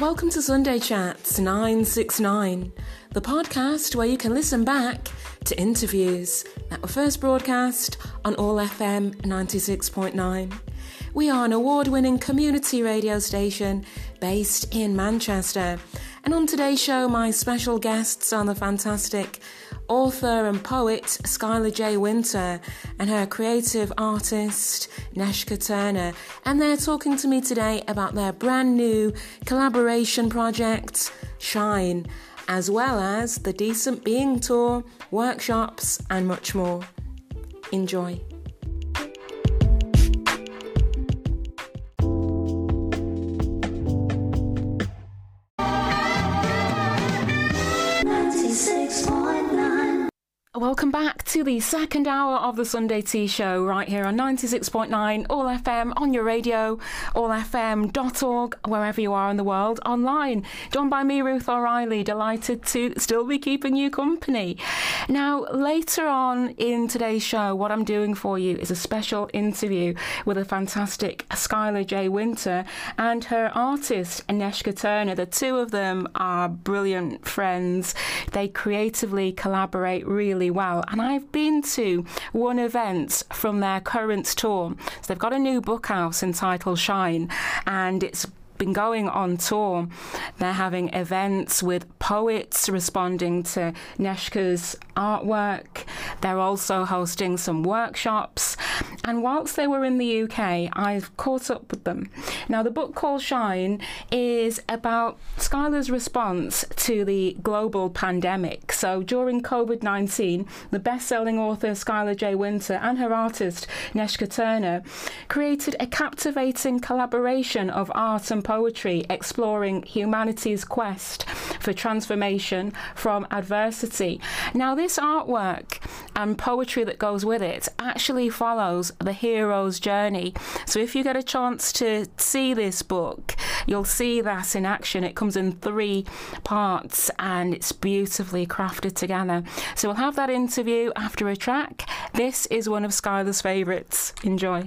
Welcome to Sunday Chats 969, the podcast where you can listen back to interviews that were first broadcast on All FM 96.9. We are an award winning community radio station based in Manchester. And on today's show, my special guests are the fantastic author and poet Skylar J. Winter and her creative artist Neshka Turner. And they're talking to me today about their brand new collaboration project, Shine, as well as the Decent Being Tour, workshops, and much more. Enjoy. Welcome back to the second hour of the Sunday Tea Show right here on 96.9 All FM on your radio, allfm.org, wherever you are in the world, online. Joined by me, Ruth O'Reilly. Delighted to still be keeping you company. Now, later on in today's show, what I'm doing for you is a special interview with a fantastic Skylar J. Winter and her artist, Aneshka Turner. The two of them are brilliant friends. They creatively collaborate really well. And I've been to one event from their current tour. So they've got a new book out entitled Shine, and it's been going on tour. They're having events with poets responding to Neshka's artwork. They're also hosting some workshops. And whilst they were in the UK, I've caught up with them. Now, the book called Shine is about Skylar's response to the global pandemic. So, during COVID 19, the best selling author Skylar J. Winter and her artist Neshka Turner created a captivating collaboration of art and poetry exploring humanity's quest for transformation from adversity. Now, this artwork and poetry that goes with it actually follows the hero's journey. So, if you get a chance to see this book, you'll see that in action. It comes in three parts and it's beautifully crafted together. So, we'll have that interview after a track. This is one of Skylar's favourites. Enjoy.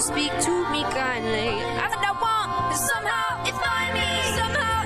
Speak to me kindly. I think I want somehow it find me, somehow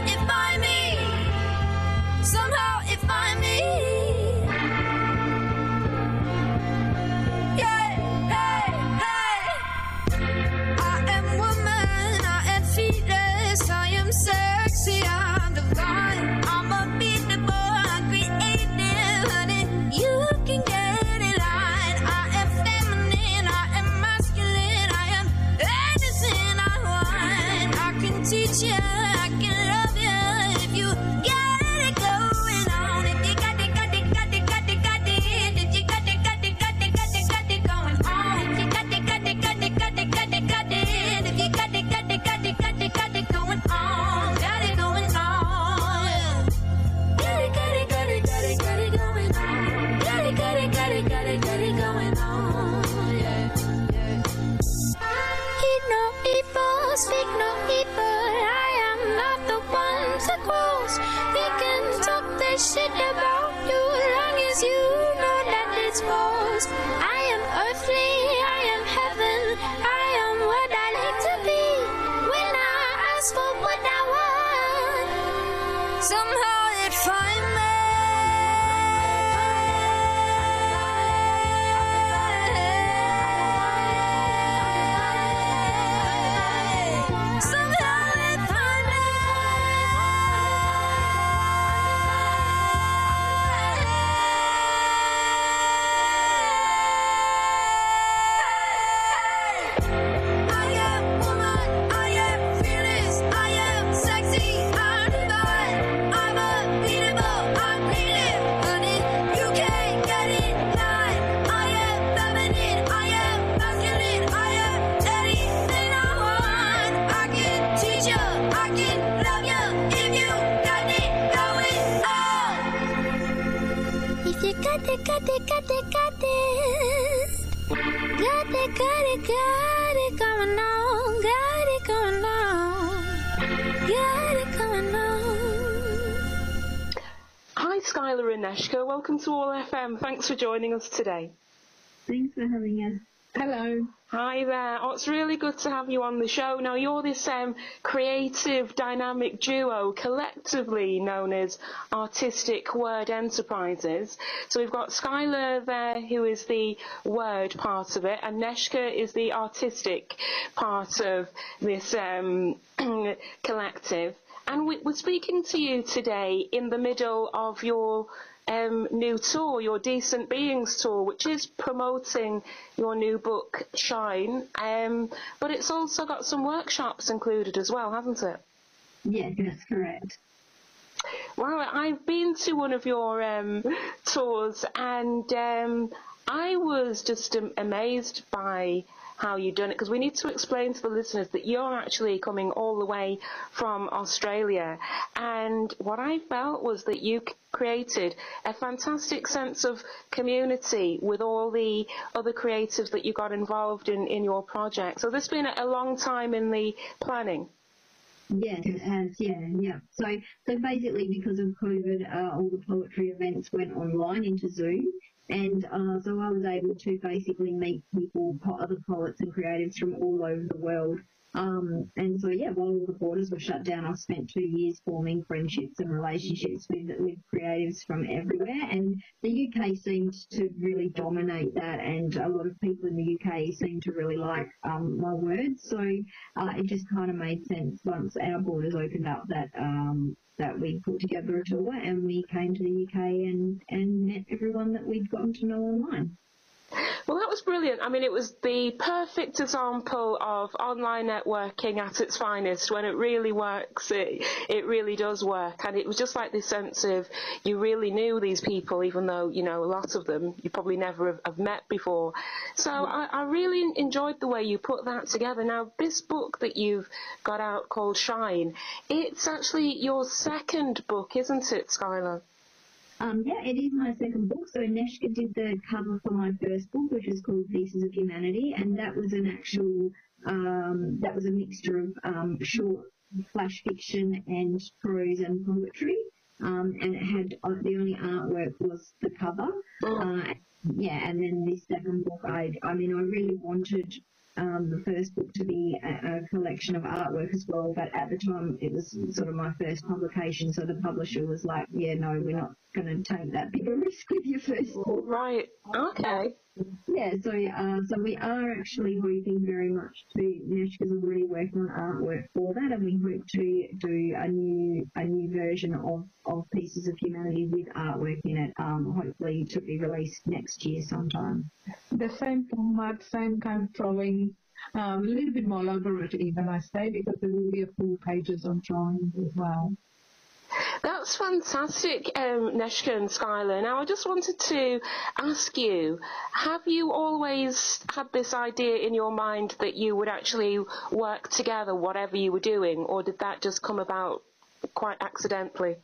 Thanks for joining us today. Thanks for having us. Hello. Hi there. Oh, it's really good to have you on the show. Now, you're this um, creative, dynamic duo, collectively known as Artistic Word Enterprises. So we've got Skylar there, who is the word part of it, and Neshka is the artistic part of this um, collective. And we, we're speaking to you today in the middle of your um, new tour, your Decent Beings tour, which is promoting your new book, Shine. Um, but it's also got some workshops included as well, hasn't it? Yeah, that's correct. Well, I've been to one of your um, tours and um, I was just amazed by how you've done it because we need to explain to the listeners that you're actually coming all the way from Australia and what I felt was that you created a fantastic sense of community with all the other creatives that you got involved in in your project so this has been a long time in the planning Yes, it has. Yeah, yeah. So, so basically, because of COVID, uh, all the poetry events went online into Zoom, and uh, so I was able to basically meet people, other poets and creatives from all over the world. Um, and so, yeah, while all the borders were shut down, I've spent two years forming friendships and relationships with with creatives from everywhere. And the UK seemed to really dominate that, and a lot of people in the UK seem to really like um, my words. So uh, it just kind of made sense once our borders opened up that um, that we put together a tour and we came to the UK and and met everyone that we'd gotten to know online. Well, that was brilliant. I mean, it was the perfect example of online networking at its finest. When it really works, it, it really does work. And it was just like this sense of you really knew these people, even though, you know, a lot of them you probably never have, have met before. So I, I really enjoyed the way you put that together. Now, this book that you've got out called Shine, it's actually your second book, isn't it, Skylar? Um, yeah, it is my second book. So Neshka did the cover for my first book, which is called Pieces of Humanity, and that was an actual, um, that was a mixture of um, short flash fiction and prose and poetry. Um, and it had uh, the only artwork was the cover. Uh, yeah, and then this second book, I, I mean, I really wanted um, the first book to be a, a collection of artwork as well, but at the time it was sort of my first publication, so the publisher was like, yeah, no, we're not going to take that big a risk with your first book. Right. Okay. Yeah, so uh, so we are actually hoping very much to Neshka's already working on artwork for that, and we hope to do a new a new version of, of Pieces of Humanity with artwork in it, um, hopefully to be released next year sometime. The same format, same kind of drawing, um, a little bit more elaborate even, I say, because there will be a full pages of drawings as well. That's fantastic, um, Neshka and Skylar. Now, I just wanted to ask you, have you always had this idea in your mind that you would actually work together, whatever you were doing, or did that just come about quite accidentally?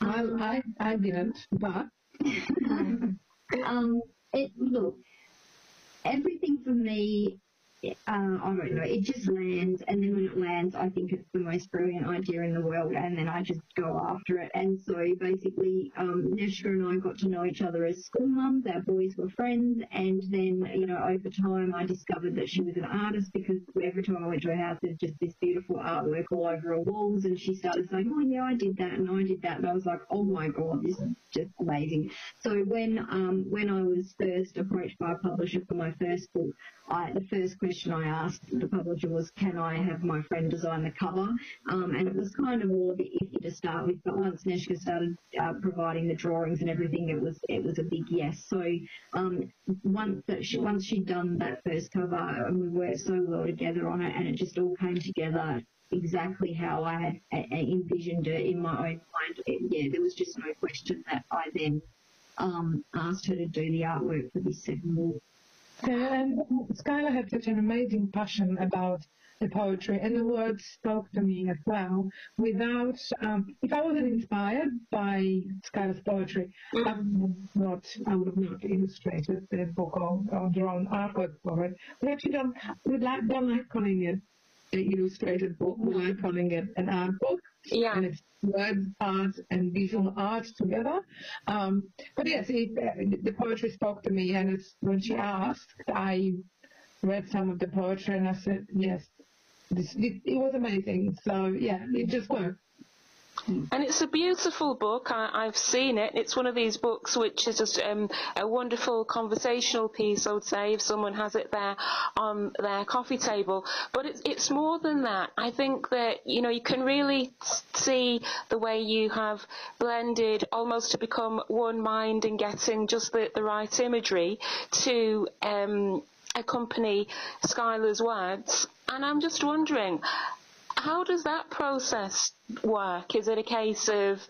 I, I, didn't, but Um, it look, everything for me, uh, I don't know, it just lands, and then when it lands, I think it's the most brilliant idea in the world, and then I just go after it. And so basically, um, Neshka and I got to know each other as school mums. Our boys were friends, and then you know over time, I discovered that she was an artist because every time I went to her house, there's just this beautiful artwork all over her walls, and she started saying, "Oh yeah, I did that, and I did that," and I was like, "Oh my god, this is just amazing." So when um, when I was first approached by a publisher for my first book, I, the first question I asked the publisher was, "Can I have my friend design the cover?" Um, and it was kind of all a bit iffy to start with, but once Neshka started uh, providing the drawings and everything, it was it was a big yes. So um, once that she, once she'd done that first cover, and we worked so well together on it, and it just all came together exactly how I had uh, envisioned it in my own mind. It, yeah, there was just no question that I then um, asked her to do the artwork for this second book. And Skylar had such an amazing passion about the poetry, and the words spoke to me as well. Without, um, if I wasn't inspired by Skylar's poetry, I would not, I would have not illustrated the book or, or drawn artwork for it. We actually don't, we like, don't like calling it an illustrated book. We like calling it an art book. Yeah. and it's word art and visual art together. Um, but yes, it, uh, the poetry spoke to me, and it's, when she asked, I read some of the poetry, and I said, yes, this, it, it was amazing. So yeah, it just worked. And it's a beautiful book. I, I've seen it. It's one of these books which is just um, a wonderful conversational piece, I would say, if someone has it there on their coffee table. But it's, it's more than that. I think that, you know, you can really see the way you have blended almost to become one mind and getting just the, the right imagery to um, accompany Skylar's words. And I'm just wondering, how does that process work? Is it a case of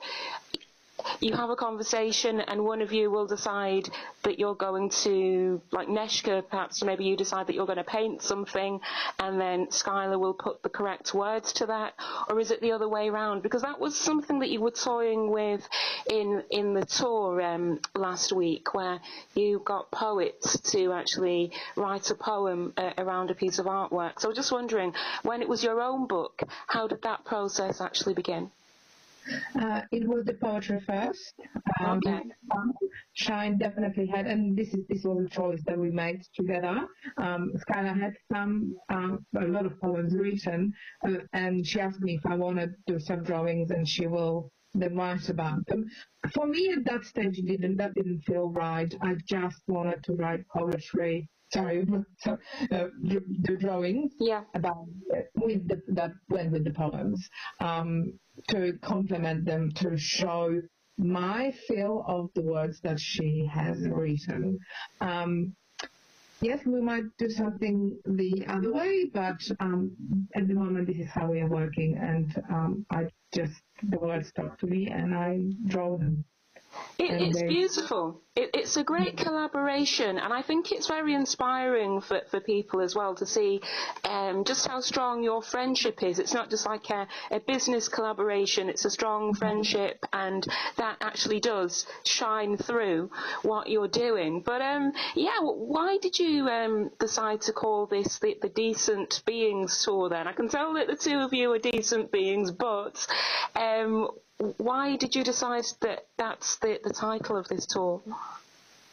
you have a conversation and one of you will decide that you're going to, like Neshka, perhaps maybe you decide that you're going to paint something and then Skylar will put the correct words to that? Or is it the other way around? Because that was something that you were toying with in, in the tour um, last week where you got poets to actually write a poem uh, around a piece of artwork. So just wondering, when it was your own book, how did that process actually begin? Uh, it was the poetry first. Um, Okay. um, Shine definitely had, and this is this was a choice that we made together. Um, Skylar had some um, a lot of poems written, uh, and she asked me if I want to do some drawings, and she will then write about them. For me, at that stage, it didn't that didn't feel right. I just wanted to write poetry. Sorry, so, uh, the drawings Yeah. about with the, that went with the poems um, to complement them to show my feel of the words that she has written. Um, yes, we might do something the other way, but um, at the moment this is how we are working, and um, I just the words talk to me and I draw them. It, it's beautiful. It, it's a great collaboration, and I think it's very inspiring for, for people as well to see um, just how strong your friendship is. It's not just like a, a business collaboration, it's a strong friendship, and that actually does shine through what you're doing. But um, yeah, why did you um, decide to call this the, the Decent Beings Tour then? I can tell that the two of you are decent beings, but um, why did you decide that that's the, the title of this tour?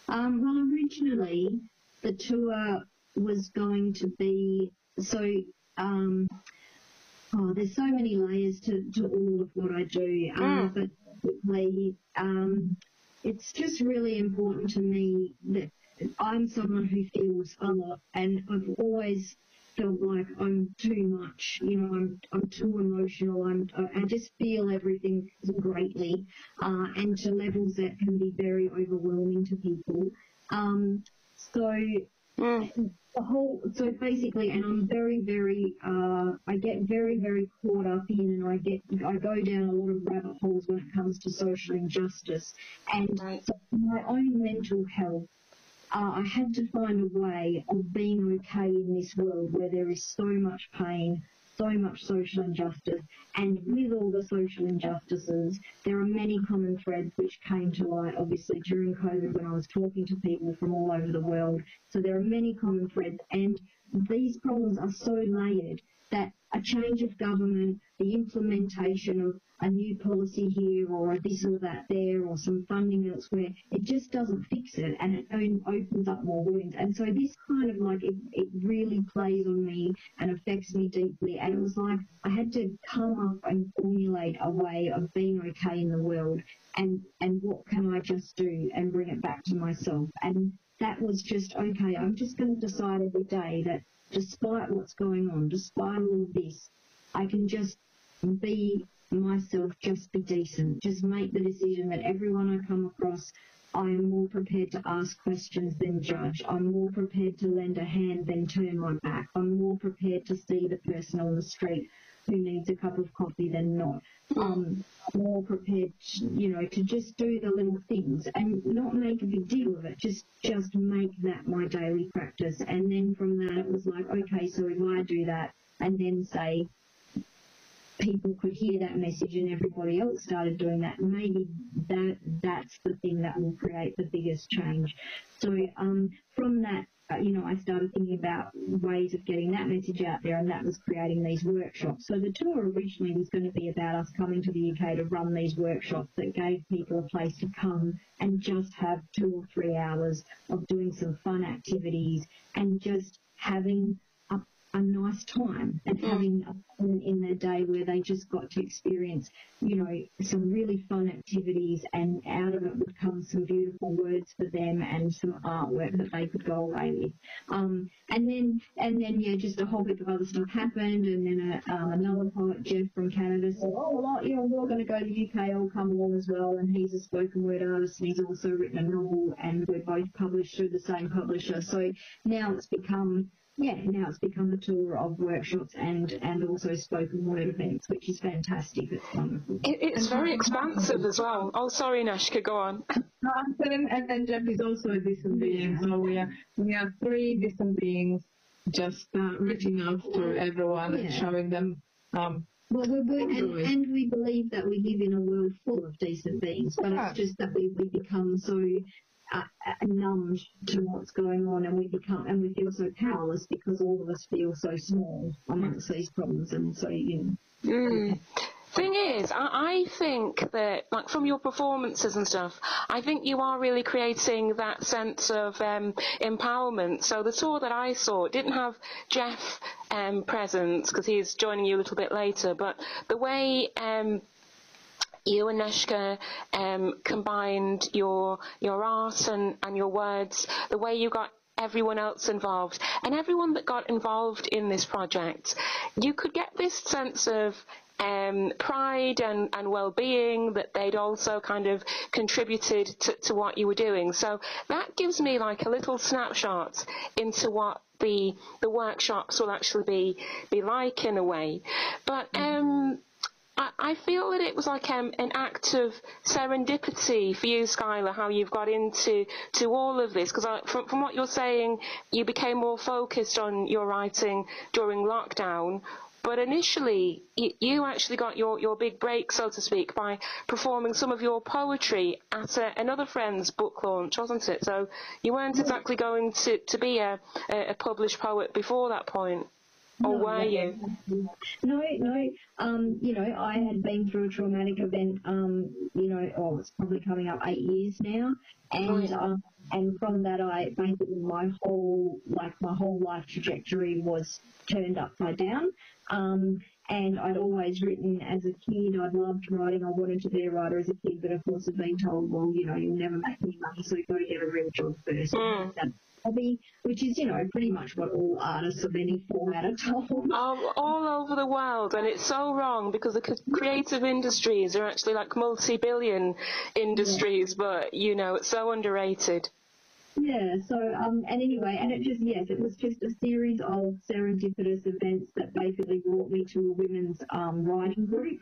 Um, well, originally the tour was going to be so. Um, oh, there's so many layers to, to all of what I do, um, but basically, um, it's just really important to me that I'm someone who feels a lot, and I've always felt like I'm too much. You know, I'm I'm too emotional. I'm I just feel everything greatly, uh, and to levels that can be very overwhelming to people. Um, so Mm. the whole so basically and i'm very very uh i get very very caught up in and i get i go down a lot of rabbit holes when it comes to social injustice and Right. so my own mental health uh, I had to find a way of being okay in this world where there is so much pain, so much social injustice, and with all the social injustices, there are many common threads which came to light, obviously, during COVID when I was talking to people from all over the world. So there are many common threads, and these problems are so layered that a change of government, the implementation of a new policy here or a this or that there or some funding elsewhere, it just doesn't fix it and it opens up more wounds. And so this kind of like, it, it really plays on me and affects me deeply. And it was like I had to come up and formulate a way of being okay in the world and, and what can I just do and bring it back to myself. And that was just, okay, I'm just going to decide every day that despite what's going on, despite all this, I can just be myself, just be decent, just make the decision that everyone I come across, I am more prepared to ask questions than judge. I'm more prepared to lend a hand than turn my back. I'm more prepared to see the person on the street who needs a cup of coffee than not. Um, more prepared, you know, to just do the little things and not make a big deal of it. Just, just make that my daily practice. And then from that, it was like, okay, so if I do that, and then say, people could hear that message and everybody else started doing that, maybe that that's the thing that will create the biggest change. So um, from that, uh, you know, I started thinking about ways of getting that message out there, and that was creating these workshops. So the tour originally was going to be about us coming to the UK to run these workshops that gave people a place to come and just have two or three hours of doing some fun activities and just having a, nice time and having a in, in their day where they just got to experience, you know, some really fun activities and out of it would come some beautiful words for them and some artwork that they could go away with. Um, and then, and then, yeah, just a whole heap of other stuff happened and then a, um, another poet, Jeff from Canada, said, oh, well, you know, we're going to go to the UK, I'll come along as well. And he's a spoken word artist and he's also written a novel and we're both published through the same publisher. So now it's become yeah, now it's become a tour of workshops and, and also spoken word events, which is fantastic. It's wonderful. It, it's very expansive as well. Oh, sorry, Neshka, go on. and, and, and Jeff is also a decent being. So we are we are three decent beings just uh, reaching out to everyone and showing them um, Well, we, we, and, and we believe that we live in a world full of decent beings, but Yeah. it's just that we, we become so uh, numbed to what's going on, and we become and we feel so powerless because all of us feel so small amongst these problems, and so you know. Mm. Thing is, I, I think that, like, from your performances and stuff, I think you are really creating that sense of um, empowerment. So the tour that I saw didn't have Jeff um, present because he's joining you a little bit later, but the way um, you and Neshka um, combined your your art and, and your words, the way you got everyone else involved, and everyone that got involved in this project, you could get this sense of um, pride and, and well-being that they'd also kind of contributed to, to what you were doing. So that gives me like a little snapshot into what the the workshops will actually be be like in a way. But um, I, feel that it was like um, an act of serendipity for you, Skylar, how you've got into to all of this. Because from, from what you're saying, you became more focused on your writing during lockdown. But initially, you, actually got your, your big break, so to speak, by performing some of your poetry at a, another friend's book launch, wasn't it? So you weren't exactly going to, to be a, a published poet before that point, or No, were you? No, no. Um, you know, I had been through a traumatic event. Um, you know, oh, it's probably coming up eight years now, and Right. um, and from that, I basically my whole like my whole life trajectory was turned upside down. Um, and I'd always written as a kid. I'd loved writing. I wanted to be a writer as a kid, but of course, I've been told, well, you know, you'll never make any money, so you've got to get a real job first. Mm. Hobby, which is, you know, pretty much what all artists of any format are told. Um, all over the world, and it's so wrong because the creative industries are actually like multi-billion industries, but you know it's so underrated. Yeah, so um, and anyway, and it just yes, it was just a series of serendipitous events that basically brought me to a women's um, writing group.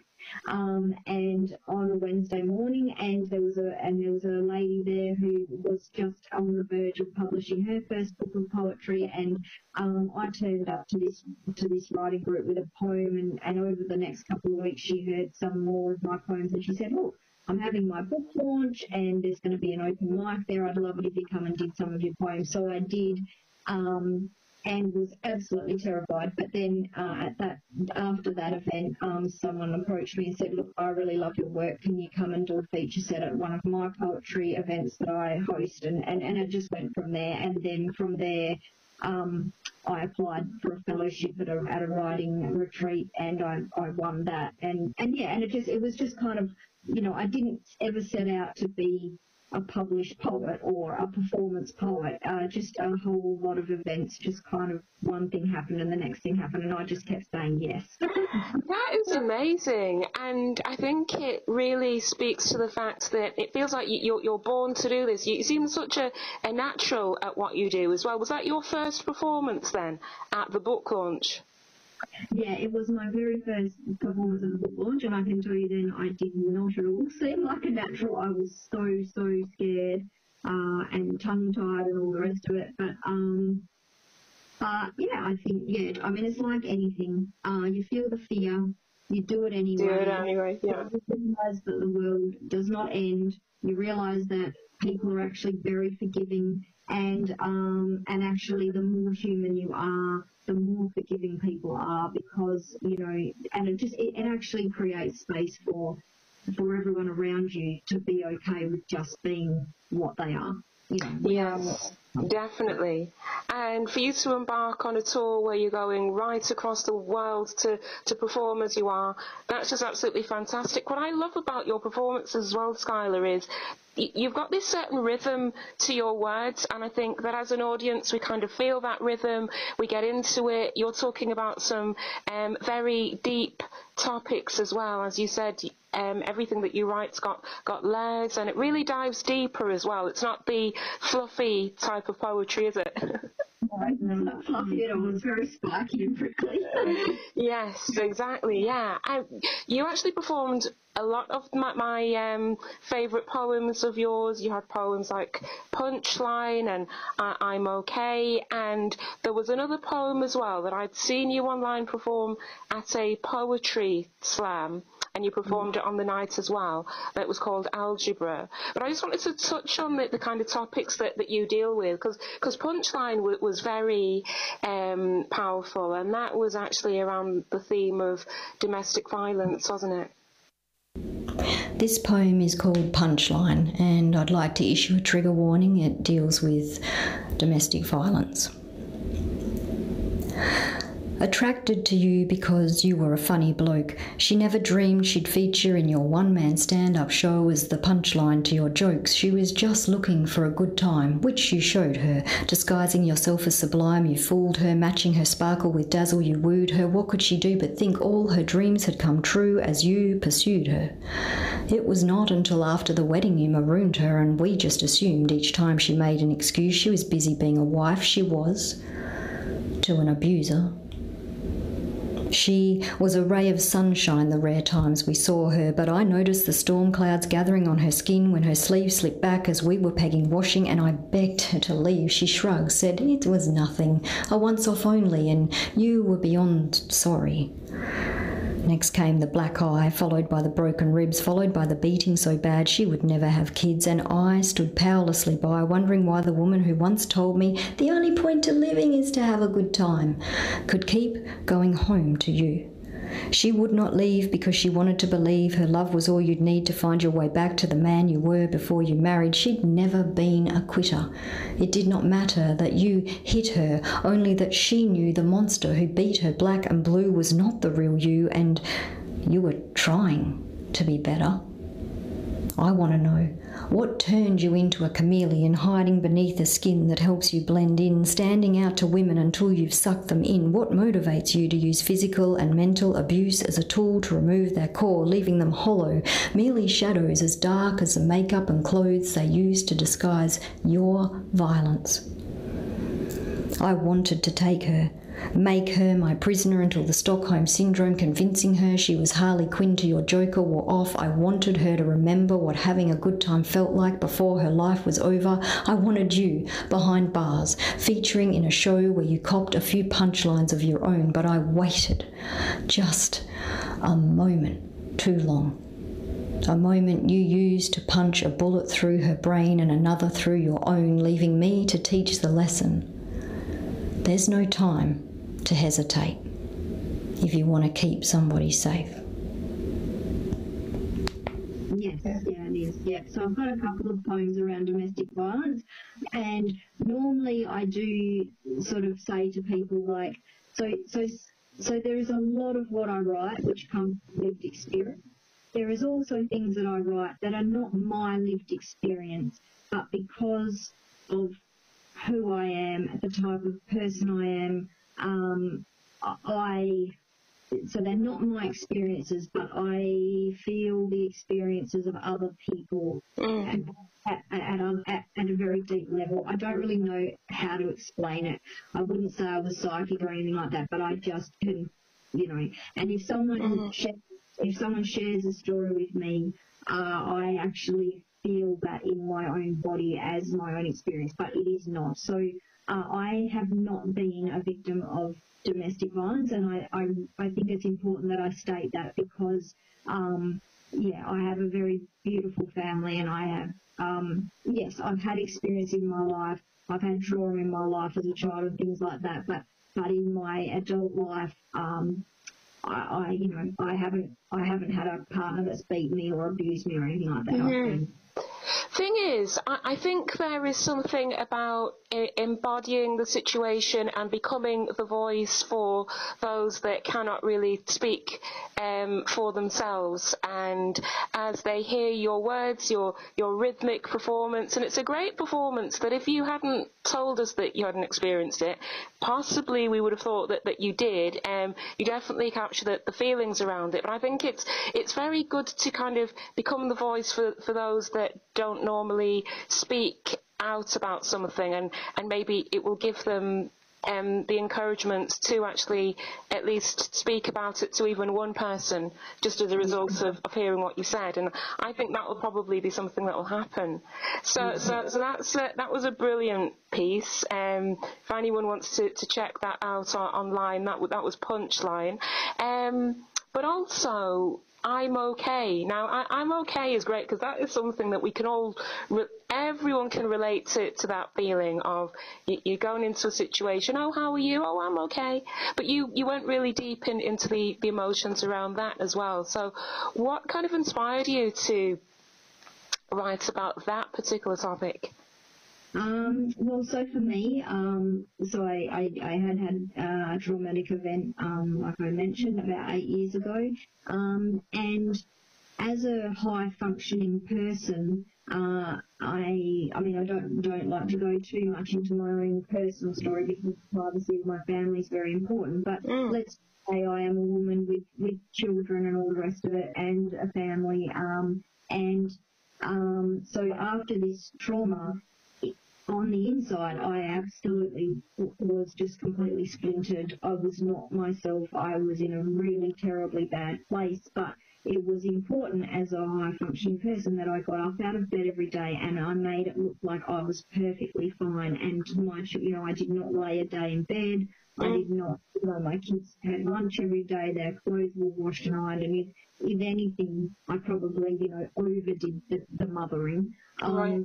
Um, and on a Wednesday morning, and there was a and there was a lady there who was just on the verge of publishing her first book of poetry, and um, I turned up to this to this writing group with a poem, and, and over the next couple of weeks, she heard some more of my poems, and she said, "Look, I'm having my book launch and there's going to be an open mic there. I'd love it if you come and did some of your poems. So I did, um, and was absolutely terrified. But then uh, at that after that event, um, someone approached me and said, "Look, I really love your work. Can you come and do a feature set at one of my poetry events that I host?" And and, and it just went from there. And then from there. Um, I applied for a fellowship at a, at a writing retreat and I, I won that and, and yeah and it just it was just kind of you know, I didn't ever set out to be a published poet or a performance poet. Uh, just a whole lot of events, just kind of one thing happened and the next thing happened, and I just kept saying yes. That is amazing, and I think it really speaks to the fact that it feels like you- you're, you're born to do this. You seem such a, a natural at what you do as well. Was that your first performance then at the book launch? Yeah, it was my very first performance at the book launch, and I can tell you then I did not at all seem like a natural. I was so so scared uh, and tongue tied and all the rest of it, but um. Uh, yeah, I think, yeah, I mean, it's like anything. Uh, you feel the fear, you do it anyway. Do it anyway, yeah. You realise that the world does not end. You realise that people are actually very forgiving and um, and actually the more human you are, the more forgiving people are because you know, and it just it, it actually creates space for for everyone around you to be okay with just being what they are. You know, Yes, definitely. And for you to embark on a tour where you're going right across the world to, to perform as you are, that's just absolutely fantastic. What I love about your performances as well, Skylar, is you've got this certain rhythm to your words, and I think that as an audience, we kind of feel that rhythm, we get into it. You're talking about some um, very deep topics as well, as you said. Um, everything that you write's got got layers, and it really dives deeper as well. It's not the fluffy type of poetry, is it? Right, and not fluffy at all. Very spiky and prickly. yes, exactly. Yeah, and you actually performed a lot of my, my um, favourite poems of yours. You had poems like Punchline and I, I'm Okay, and there was another poem as well that I'd seen you online perform at a poetry slam. And you performed it on the night as well. That was called Algebra. But I just wanted to touch on the, the kind of topics that, that you deal with, because Punchline w- was very um, powerful, and that was actually around the theme of domestic violence, wasn't it? This poem is called Punchline, and I'd like to issue a trigger warning. It deals with domestic violence. Attracted to you because you were a funny bloke. She never dreamed she'd feature in your one man stand up show as the punchline to your jokes. She was just looking for a good time, which you showed her. Disguising yourself as sublime, you fooled her, matching her sparkle with dazzle, you wooed her. What could she do but think all her dreams had come true as you pursued her? It was not until after the wedding you marooned her, and we just assumed each time she made an excuse she was busy being a wife. She was to an abuser. She was a ray of sunshine the rare times we saw her, but I noticed the storm clouds gathering on her skin when her sleeve slipped back as we were pegging washing, and I begged her to leave. She shrugged, said it was nothing, a once off only, and you were beyond sorry. Next came the black eye, followed by the broken ribs, followed by the beating so bad she would never have kids, and I stood powerlessly by, wondering why the woman who once told me the only point to living is to have a good time could keep going home to you. She would not leave because she wanted to believe her love was all you'd need to find your way back to the man you were before you married. She'd never been a quitter. It did not matter that you hit her, only that she knew the monster who beat her black and blue was not the real you, and you were trying to be better. I want to know what turned you into a chameleon hiding beneath a skin that helps you blend in, standing out to women until you've sucked them in? What motivates you to use physical and mental abuse as a tool to remove their core, leaving them hollow, merely shadows as dark as the makeup and clothes they use to disguise your violence? I wanted to take her, make her my prisoner until the Stockholm Syndrome, convincing her she was Harley Quinn to your Joker, wore off. I wanted her to remember what having a good time felt like before her life was over. I wanted you behind bars, featuring in a show where you copped a few punchlines of your own, but I waited just a moment too long. A moment you used to punch a bullet through her brain and another through your own, leaving me to teach the lesson. There's no time to hesitate if you want to keep somebody safe. Yes, yeah, it is. Yeah. So I've got a couple of poems around domestic violence, and normally I do sort of say to people like, so so so there is a lot of what I write which comes from lived experience. There is also things that I write that are not my lived experience, but because of who I am, the type of person I am, um, I so they're not my experiences, but I feel the experiences of other people at, at, at, a, at, at a very deep level. I don't really know how to explain it. I wouldn't say I was psychic or anything like that, but I just can, you know. And if someone shares, if someone shares a story with me, uh, I actually feel that in my own body as my own experience, but it is not. So uh, I have not been a victim of domestic violence, and I, I, I think it's important that I state that because, um, yeah, I have a very beautiful family, and I have, um, yes, I've had experience in my life I've had trauma in my life as a child and things like that, but but in my adult life, um, I, I you know I haven't I haven't had a partner that's beat me or abused me or anything like that. Been Thing is, I, I think there is something about embodying the situation and becoming the voice for those that cannot really speak um, for themselves. And as they hear your words, your your rhythmic performance, and it's a great performance that if you hadn't told us that you hadn't experienced it, possibly we would have thought that, that you did. Um, you definitely capture the, the feelings around it. But I think it's it's very good to kind of become the voice for, for those that don't normally speak out about something and, and maybe it will give them um, the encouragement to actually at least speak about it to even one person just as a result of, of hearing what you said. And I think that will probably be something that will happen. So so, so that's a, that was a brilliant piece. Um, if anyone wants to, to check that out online that, that was Punchline. Um, but also I'm okay. Now, I, I'm okay is great because that is something that we can all, re- everyone can relate to, to that feeling of you, you're going into a situation, oh, how are you? Oh, I'm okay. But you, you went really deep in, into the, the emotions around that as well. So, what kind of inspired you to write about that particular topic? Um, well, so for me, um, so I, I, I had had a traumatic event, um, like I mentioned, about eight years ago. Um, and as a high functioning person, uh, I, I mean, I don't, don't like to go too much into my own personal story because the privacy of my family is very important. But let's say I am a woman with, with children and all the rest of it and a family. Um, and um, so after this trauma, on the inside, I absolutely was just completely splintered. I was not myself. I was in a really terribly bad place, but it was important as a high functioning person that I got up out of bed every day and I made it look like I was perfectly fine. And my, you know, I did not lay a day in bed. I did not, you know, my kids had lunch every day. Their clothes were washed and ironed. And if, if anything, I probably, you know, overdid the, the mothering. Um, Right.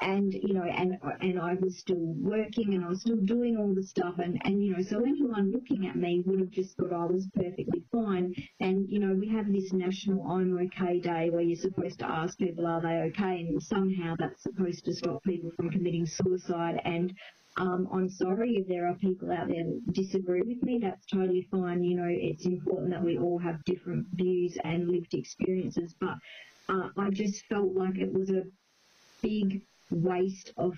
And you know, and and I was still working and I was still doing all the stuff, and and you know, so anyone looking at me would have just thought I was perfectly fine. And you know, we have this national I'm okay day where you're supposed to ask people are they okay, and somehow that's supposed to stop people from committing suicide. And um, I'm sorry if there are people out there that disagree with me. That's totally fine. You know, it's important that we all have different views and lived experiences, but uh, I just felt like it was a big waste of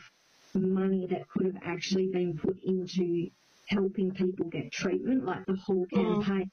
money that could have actually been put into helping people get treatment, like the whole oh. campaign.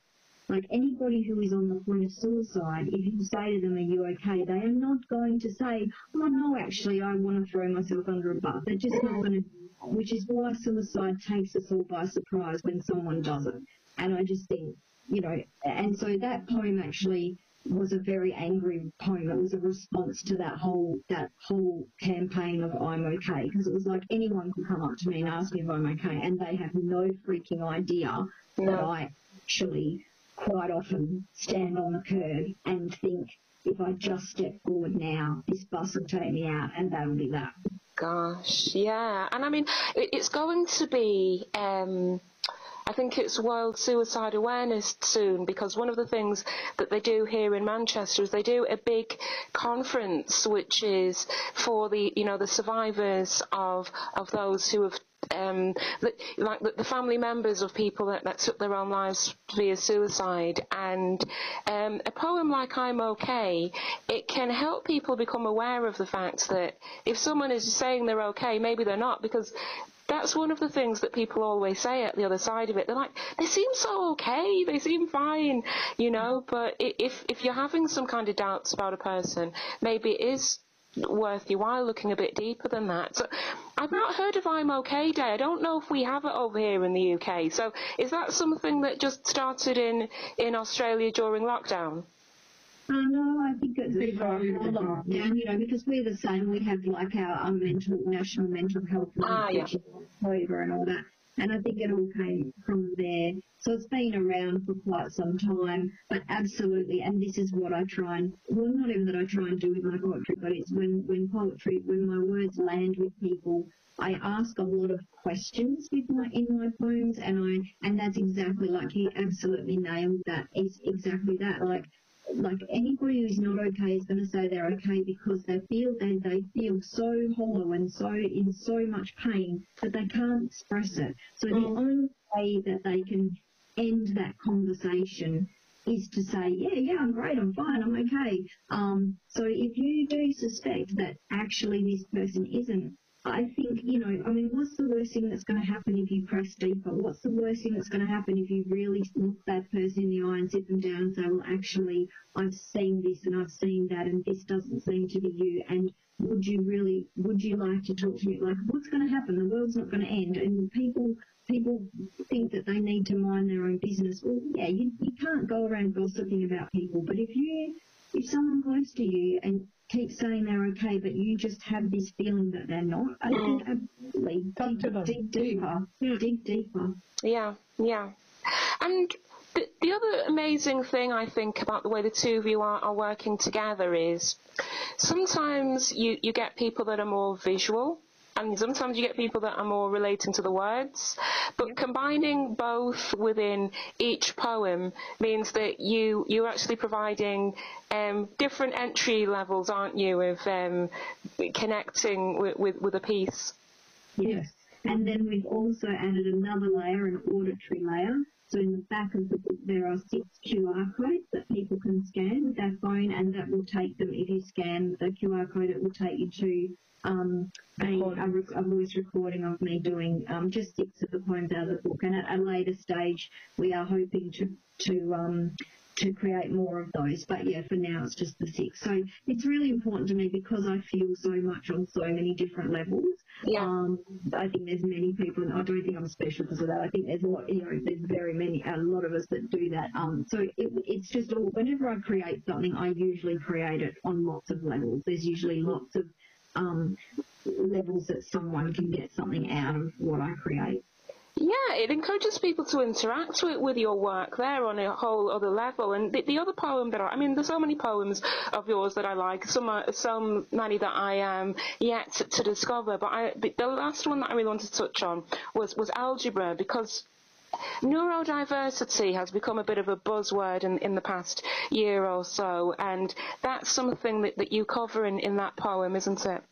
Like anybody who is on the point of suicide, if you say to them, Are you okay? They are not going to say, Oh no, actually, I want to throw myself under a bus. They're just not going to, which is why suicide takes us all by surprise when someone does it. And I just think, you know, and so that poem actually was a very angry poem. It was a response to that whole that whole campaign of I'm okay because it was like anyone could come up to me and ask me if I'm okay, and they have no freaking idea that I actually quite often stand on the curb and think if I just step forward now, this bus will take me out, and that'll be that. Gosh, yeah. And I mean, it, it's going to be, um, I think it's World Suicide Awareness soon because one of the things that they do here in Manchester is they do a big conference which is for the, you know, the survivors of, of those who have um, the- like the, the family members of people that, that took their own lives via suicide. And um, a poem like I'm okay it can help people become aware of the fact that if someone is saying they're okay maybe they're not because that's one of the things that people always say at the other side of it. They're like, they seem so okay, they seem fine, you know. But if if you're having some kind of doubts about a person, maybe it is worth your while looking a bit deeper than that. So I've not heard of I'm Okay Day. I don't know if we have it over here in the UK. So is that something that just started in in Australia during lockdown? Uh, no, I think it's Big before volume, big lockdown, you know, because we're the same. We have like our um, mental, national mental health month, Ah, yeah. which and all that. And I think it all came from there. So it's been around for quite some time, but absolutely, and this is what I try and, well, not even that I try and do with my poetry, but it's when, when poetry, when my words land with people, I ask a lot of questions with my in my poems, and I and that's exactly like he absolutely nailed that. It's exactly that. Like like anybody who's not okay is going to say they're okay because they feel they they feel so hollow and so in so much pain that they can't express it. So the only way that they can end that conversation is to say, yeah, yeah, I'm great, I'm fine, I'm okay. Um, so if you do suspect that actually this person isn't, I think, you know, I mean, what's the worst thing that's going to happen if you press deeper? What's the worst thing that's going to happen if you really look that person in the eye and sit them down and say, well, actually, I've seen this and I've seen that and this doesn't seem to be you and would you really, would you like to talk to me? Like, what's going to happen? The world's not going to end and people, people think that they need to mind their own business. Well, yeah, you, you can't go around gossiping about people, but if you, if someone close to you and keeps saying they're okay, but you just have this feeling that they're not, I mm. think absolutely Talk to them. dig, dig deeper, hmm. dig deeper. Yeah, yeah. And the, the other amazing thing I think about the way the two of you are, are working together is sometimes you, you get people that are more visual and sometimes you get people that are more relating to the words. But combining both within each poem means that you you're actually providing um, different entry levels, aren't you, of um, connecting with, with, with a piece. Yes. And then we've also added another layer, an auditory layer. So in the back of the book, there are six QR codes that people can scan with their phone, and that will take them. If you scan the QR code, it will take you to um, a, a, a voice recording of me doing um, just six of the poems out of the book. And at a later stage, we are hoping to to um, to create more of those. But yeah, for now it's just the six. So it's really important to me because I feel so much on so many different levels. Yeah. Um, I think there's many people, and I don't think I'm special because of that. I think there's a lot, you know, there's very many, a lot of us that do that. Um, so it, it's just all, whenever I create something, I usually create it on lots of levels. There's usually lots of um, levels that someone can get something out of what I create. Yeah, it encourages people to interact with, with your work there on a whole other level. And the, the other poem that I, I mean, there's so many poems of yours that I like. Some are, some many that I am yet to, to discover. But I, the last one that I really wanted to touch on was was algebra because neurodiversity has become a bit of a buzzword in, in the past year or so, and that's something that, that you cover in, in that poem, isn't it?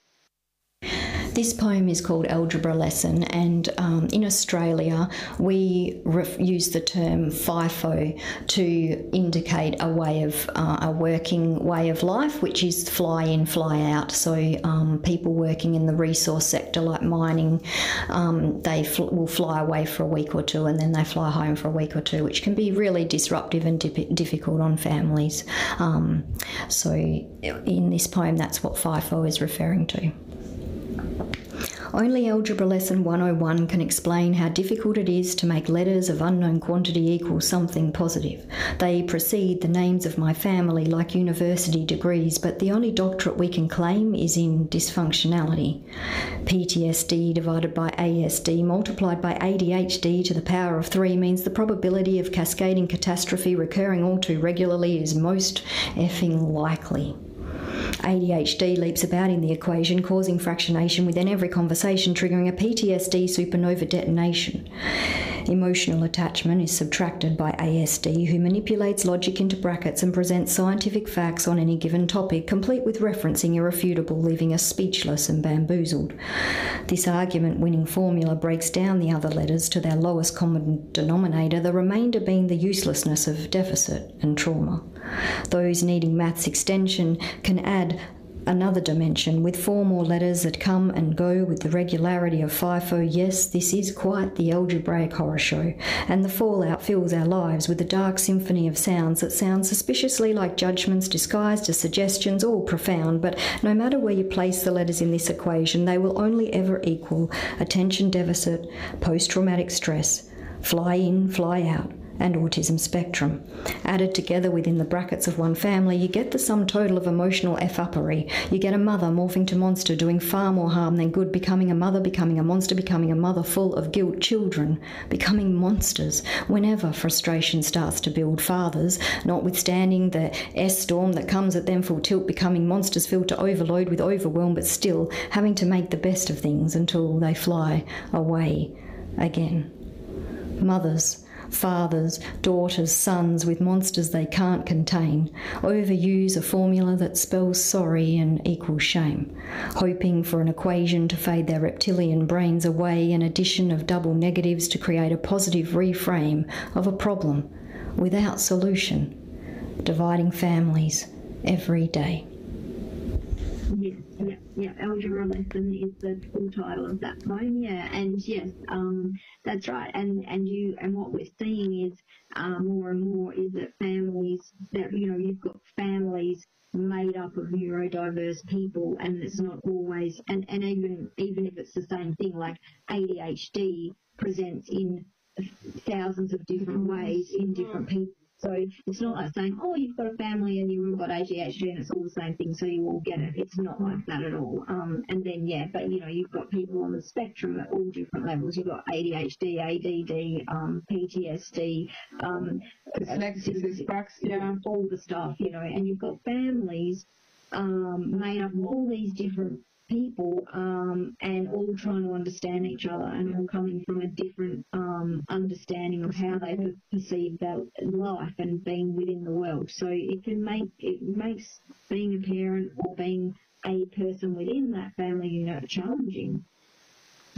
This poem is called Algebra Lesson, and um, in Australia, we ref- use the term FIFO to indicate a way of uh, a working way of life, which is fly in, fly out. So, um, people working in the resource sector, like mining, um, they fl- will fly away for a week or two and then they fly home for a week or two, which can be really disruptive and dip- difficult on families. Um, so, in this poem, that's what FIFO is referring to. Only Algebra Lesson 101 can explain how difficult it is to make letters of unknown quantity equal something positive. They precede the names of my family like university degrees, but the only doctorate we can claim is in dysfunctionality. PTSD divided by ASD multiplied by ADHD to the power of 3 means the probability of cascading catastrophe recurring all too regularly is most effing likely. ADHD leaps about in the equation, causing fractionation within every conversation, triggering a PTSD supernova detonation. Emotional attachment is subtracted by ASD, who manipulates logic into brackets and presents scientific facts on any given topic, complete with referencing irrefutable, leaving us speechless and bamboozled. This argument winning formula breaks down the other letters to their lowest common denominator, the remainder being the uselessness of deficit and trauma. Those needing maths extension can add another dimension. With four more letters that come and go with the regularity of FIFO. Yes, this is quite the algebraic horror show, and the fallout fills our lives with a dark symphony of sounds that sound suspiciously like judgments disguised as suggestions, all profound, but no matter where you place the letters in this equation, they will only ever equal attention deficit, post traumatic stress, fly in, fly out, and autism spectrum. Added together within the brackets of one family, you get the sum total of emotional F-uppery. You get a mother morphing to monster, doing far more harm than good, becoming a mother, becoming a monster, becoming a mother full of guilt, children becoming monsters whenever frustration starts to build. Fathers, notwithstanding the S storm that comes at them full tilt, becoming monsters filled to overload with overwhelm, but still having to make the best of things until they fly away again. Mothers, fathers, daughters, sons with monsters they can't contain, overuse a formula that spells sorry and equals shame, hoping for an equation to fade their reptilian brains away, an addition of double negatives to create a positive reframe of a problem without solution, dividing families every day. Yeah, yeah. Algebra lesson is the full title of that poem. Yeah, and yes, um, that's right. And and you and what we're seeing is uh, more and more is that families that you know you've got families made up of neurodiverse people, and it's not always and and even even if it's the same thing, like ADHD presents in thousands of different ways in different people. So it's not like saying, oh, you've got a family and you've all got ADHD and it's all the same thing, so you all get it. It's not like that at all. Um, and then, yeah, but you know, you've got people on the spectrum at all different levels. You've got ADHD, ADD, um, PTSD, um, Dyslexia, dyspraxia. all the stuff, you know, and you've got families um, made up of all these different people um, and all trying to understand each other and all coming from a different um, understanding of how they perceive their life and being within the world. So it can make it makes being a parent or being a person within that family unit challenging.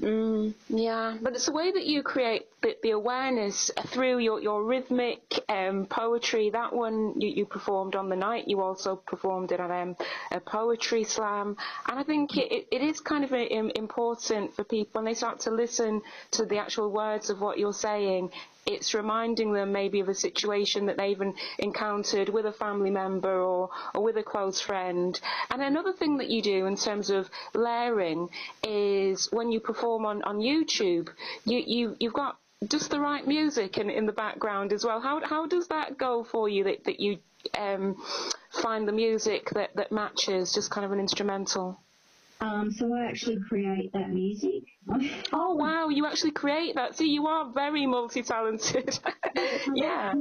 Mm, yeah, but it's the way that you create the, the awareness through your, your rhythmic um, poetry. That one you, you performed on the night. You also performed it at um, a poetry slam. And I think it, it, is kind of um, important for people when they start to listen to the actual words of what you're saying. It's reminding them maybe of a situation that they've en- encountered with a family member or, or with a close friend. And another thing that you do in terms of layering is when you perform on, on YouTube, you, you, you've got just the right music in, in the background as well. How, how does that go for you that, that you um, find the music that, that matches just kind of an instrumental? Um, so I actually create that music. Oh wow, you actually create that. See, you are very multi-talented. yeah.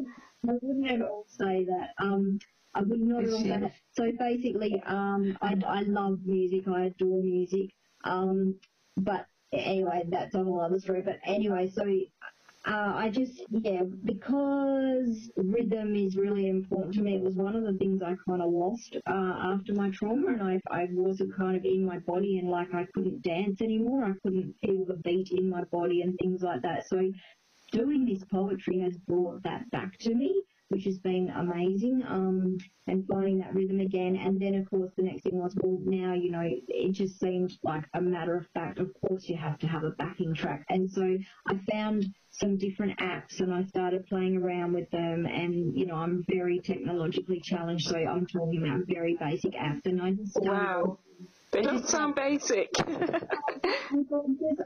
I wouldn't at all say that. Um, I would not at all say that. So basically, um, I, I love music. I adore music. Um, but anyway, that's a whole other story. But anyway, so uh, I just yeah, because rhythm is really important to me. It was one of the things I kind of lost uh, after my trauma, and I I wasn't kind of in my body, and like I couldn't dance anymore. I couldn't feel the beat in my body and things like that. So doing this poetry has brought that back to me, which has been amazing. Um, and finding that rhythm again. And then, of course, the next thing was, well, now, you know, it just seemed like a matter of fact, of course, you have to have a backing track. And so I found some different apps and I started playing around with them. And, you know, I'm very technologically challenged, so I'm talking about very basic apps. And I started Wow. They don't sound basic.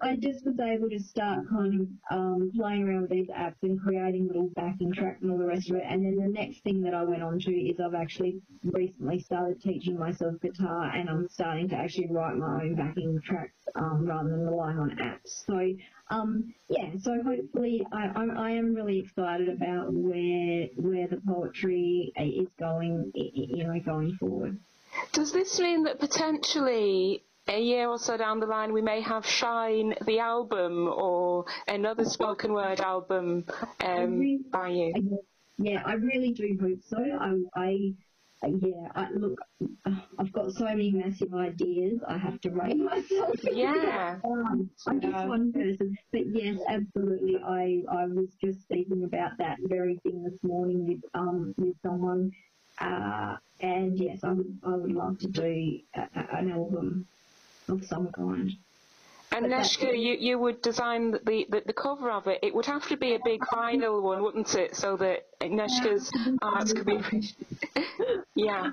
I just was able to start kind of um, playing around with these apps and creating little backing tracks and all the rest of it. And then the next thing that I went on to is I've actually recently started teaching myself guitar and I'm starting to actually write my own backing tracks um, rather than relying on apps. So um, yeah, so hopefully I, I'm, I am really excited about where where the poetry is going, you know, going forward. Does this mean that potentially a year or so down the line we may have Shine the album or another spoken word album um, by you? Yeah, I really do hope so. I, I yeah, I, look, I've got so many massive ideas. I have to rate myself. Yeah. Um, I'm just one person, but yes, absolutely. I, I was just speaking about that very thing this morning with um with someone, uh, and yes, I would I would love to do a, a- an album of some kind. And Neshka, you, you would design the, the, the cover of it. It would have to be a big vinyl one, wouldn't it? So that Neshka's art could be. yeah.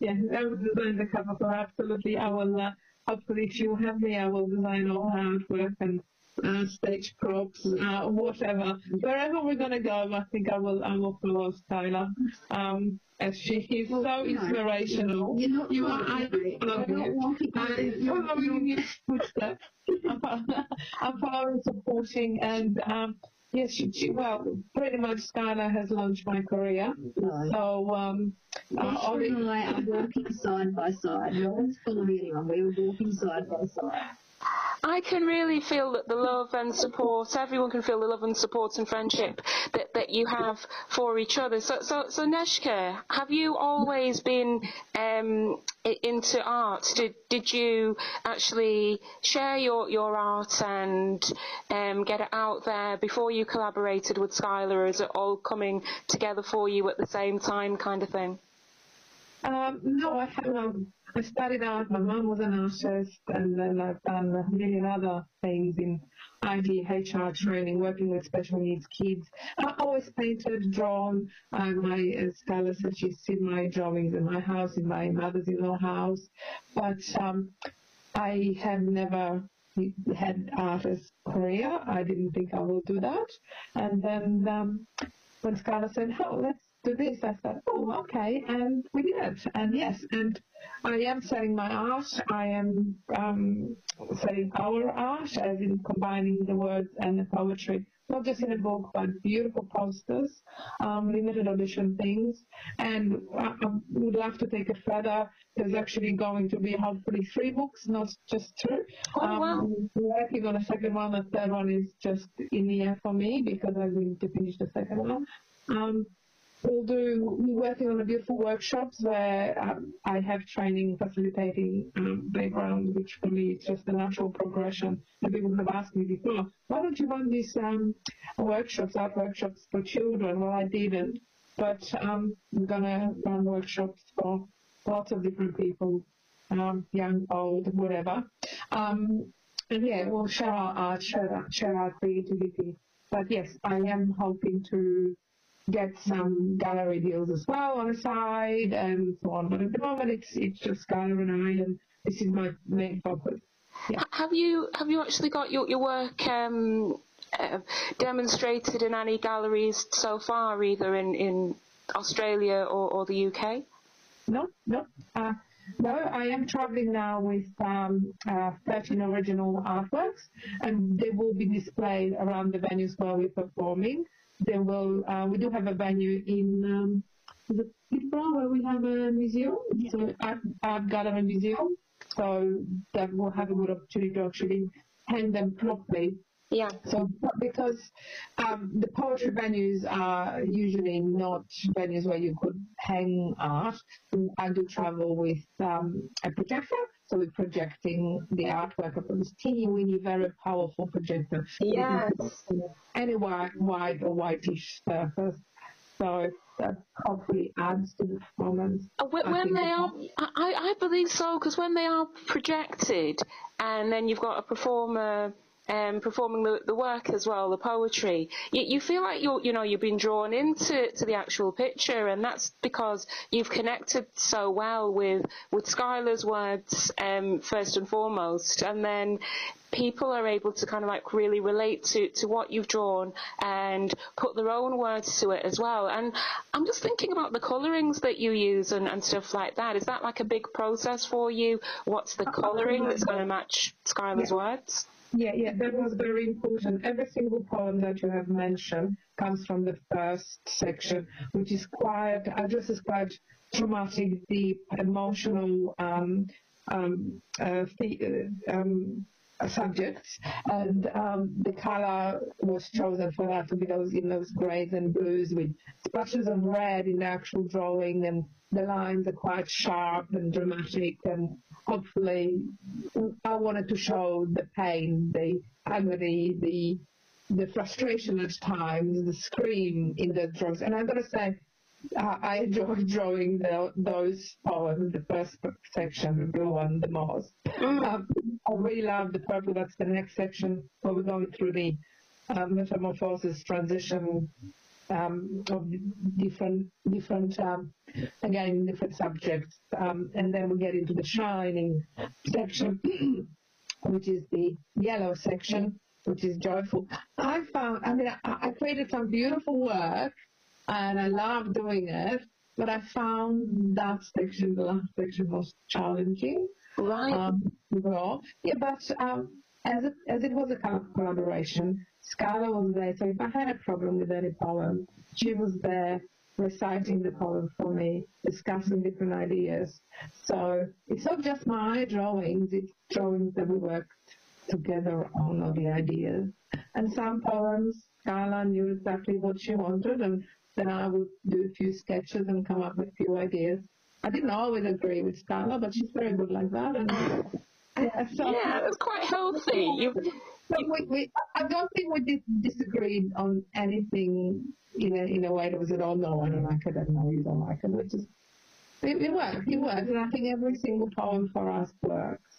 Yeah, I will design the cover for absolutely. I will, uh, hopefully if she'll have me, I will design all her artwork and uh, stage props, uh, whatever. Wherever we're gonna go, I think I will I will follow Skylar. Um, as she is so no. inspirational. You're not You are I you're not you. walking I'm following in your footsteps. I'm I'm following, supporting, and um, yes, she, she, well, pretty much Skylar has launched my career. No. So um, uh, Ollie- and I are walking side by side. No one's following anyone. We were walking side by side. I can really feel that the love and support, everyone can feel the love and support and friendship that, that you have for each other. So, so, so Neshka, have you always been um, into art? Did, did you actually share your, your art and um, get it out there before you collaborated with Skylar? Is it all coming together for you at the same time kind of thing? Um, no, I haven't. I started out, my mum was an artist, and then I've done a million other things in IT, HR training, working with special needs kids. I always painted, drawn. Uh, my Skylar said she's seen my drawings in my house, in my mother's-in-law house. But um, I have never had artist career. I didn't think I will do that. And then um, when Skylar said, "Oh, let's do this," I said, "Oh, okay," and we did it. And yes, and I am selling my art. I am um, selling our art, as in combining the words and the poetry, not just in a book, but beautiful posters, um, limited edition things. And I, I would love to take it further. There's actually going to be hopefully three books, not just two. Oh, wow. Um, we're working on a second one. The third one is just in the air for me because I need to finish the second one. Um, we'll do, we're working on a beautiful workshops where um, I have training facilitating um, background, which for me is just a natural progression. And people have asked me before, why don't you run these um, workshops, art workshops for children? Well, I didn't, but um, I'm gonna run workshops for lots of different people, um, young, old, whatever. Um, and yeah, we'll share our art, share our, share our creativity. But yes, I am hoping to get some gallery deals as well on the side and so on. But at the moment, it's it's just Skylar and I, and this is my main focus. H- Have you have you actually got your your work um, uh, demonstrated in any galleries so far, either in in Australia or, or the UK? No, no. Uh, no, I am traveling now with um, uh, 13 original artworks, and they will be displayed around the venues where we're performing. They will. Uh, we do have a venue in um, is it where we have a museum, so art, art gallery museum. So that will have a good opportunity to actually hang them properly Yeah. so because um, the poetry venues are usually not venues where you could hang art, I do travel with um, a projector. So we're projecting the artwork of this teeny weeny, very powerful projector. Yes. Any wide, wide or whitish surface. So that hopefully adds to the performance. Uh, When, when they are, I, I believe so, because when they are projected, and then you've got a performer um, performing the, the work as well, the poetry, you, you feel like you're, you know, you've been drawn into to the actual picture, and that's because you've connected so well with with Skylar's words um, first and foremost, and then people are able to kind of like really relate to, to what you've drawn and put their own words to it as well. And I'm just thinking about the colourings that you use and, and stuff like that. Is that like a big process for you? What's the colouring that's going to match Skylar's words? Yeah, yeah, that was very important. Every single poem that you have mentioned comes from the first section, which is quite, addresses quite traumatic, deep, emotional um, um, uh, the, uh, um, subjects, and um, the color was chosen for that to be those in those grays and blues with splashes of red in the actual drawing, and the lines are quite sharp and dramatic, and hopefully, I wanted to show the pain, the agony, the the frustration at times, the scream in the drawings, and got to say. I enjoy drawing the, those poems, the first section, the blue one, the most. Um, I really love the purple. That's the next section where we're going through the um, metamorphosis transition um, of different, different um, again, different subjects. Um, and then we get into the shining section, which is the yellow section. which is joyful. I found, I mean, I, I created some beautiful work, and I love doing it. But I found that section, the last section, was challenging. Right. Um, overall. Yeah, but um, as it, as it was a kind of collaboration, Skylar was there. So if I had a problem with any poem, she was there reciting the poem for me, discussing different ideas. So it's not just my drawings; it's drawings that we worked together on all the ideas. And some poems, Skylar knew exactly what she wanted, and then I would do a few sketches and come up with a few ideas. I didn't always agree with Skylar, but she's very good like that. And yeah, so yeah, that's quite healthy. You, but we, we, I don't think we dis- disagreed on anything in a, in a way that was at all, no, I don't like it, and no, you don't like it. It just, it, it worked, it worked. And I think every single poem for us works.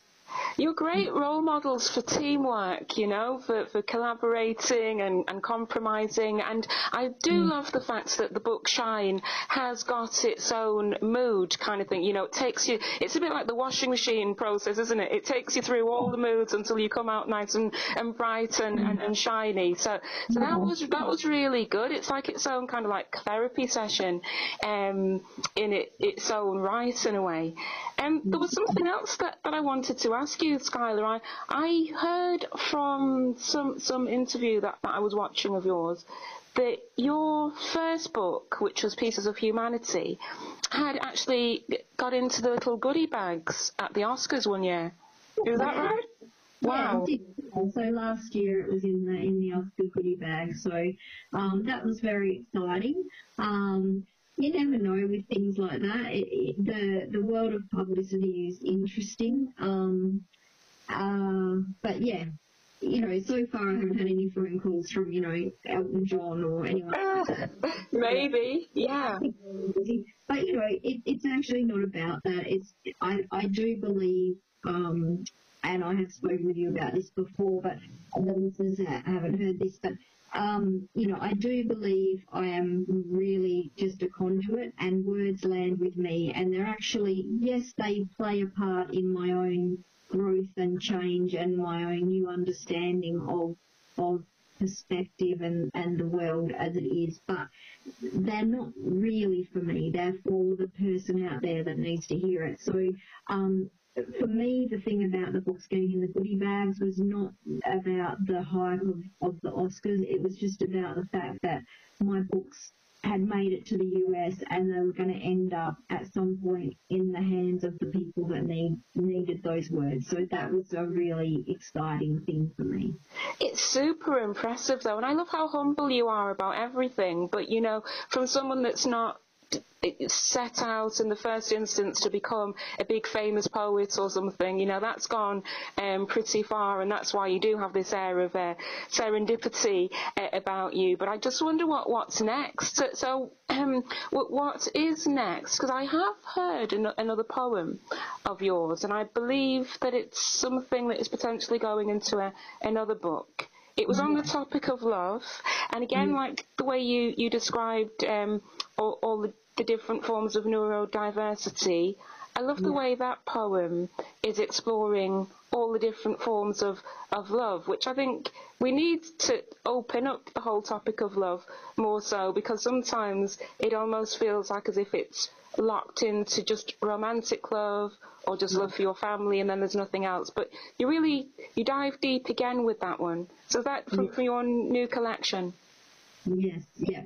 You're great role models for teamwork, you know, for, for collaborating and, and compromising. And I do mm. love the fact that the book Shine has got its own mood kind of thing. You know, it takes you, it's a bit like the washing machine process, isn't it? It takes you through all the moods until you come out nice and, and bright and, and, and shiny. So, so that mm-hmm. was, that was really good. It's like its own kind of like therapy session, um, in it, its own right in a way. And there was mm-hmm. something else that, that I wanted to ask you, Skylar. I, I heard from some some interview that, that I was watching of yours that your first book, which was Pieces of Humanity, had actually got into the little goodie bags at the Oscars one year. Is that right? Wow. Yeah. So last year it was in the in the Oscar goodie bag. So um, that was very exciting. Um, you never know with things like that. It, it, the the world of publicity is interesting. Um, uh, but yeah, you know, so far I haven't had any phone calls from you know Elton John or anyone. like that. Maybe, yeah. But you know, it, it's actually not about that. It's I I do believe, um, and I have spoken with you about this before, but the listeners ha- haven't heard this, but um, you know, I do believe I am really just a conduit, and words land with me, and they're actually yes, they play a part in my own growth and change and my own new understanding of of perspective and, and the world as it is, but they're not really for me. They're for the person out there that needs to hear it. So, um, for me, the thing about the books getting in the goodie bags was not about the hype of, of the Oscars. It was just about the fact that my books had made it to the US and they were going to end up at some point in the hands of the people that need needed those words. So that was a really exciting thing for me. It's super impressive though, and I love how humble you are about everything. But you know, from someone that's not set out in the first instance to become a big famous poet or something, you know, that's gone um, pretty far, and that's why you do have this air of uh, serendipity uh, about you. But I just wonder what what's next. So, so um, what, what is next? Because I have heard an, another poem of yours, and I believe that it's something that is potentially going into a, another book. It was on the topic of love, and again, like the way you you described um, all, all the, the different forms of neurodiversity. I love the way that poem is exploring all the different forms of, of love, which I think we need to open up the whole topic of love more so because sometimes it almost feels like as if it's locked into just romantic love or just love for your family and then there's nothing else. But you really, you dive deep again with that one. So that from, from your new collection? Yes, yeah,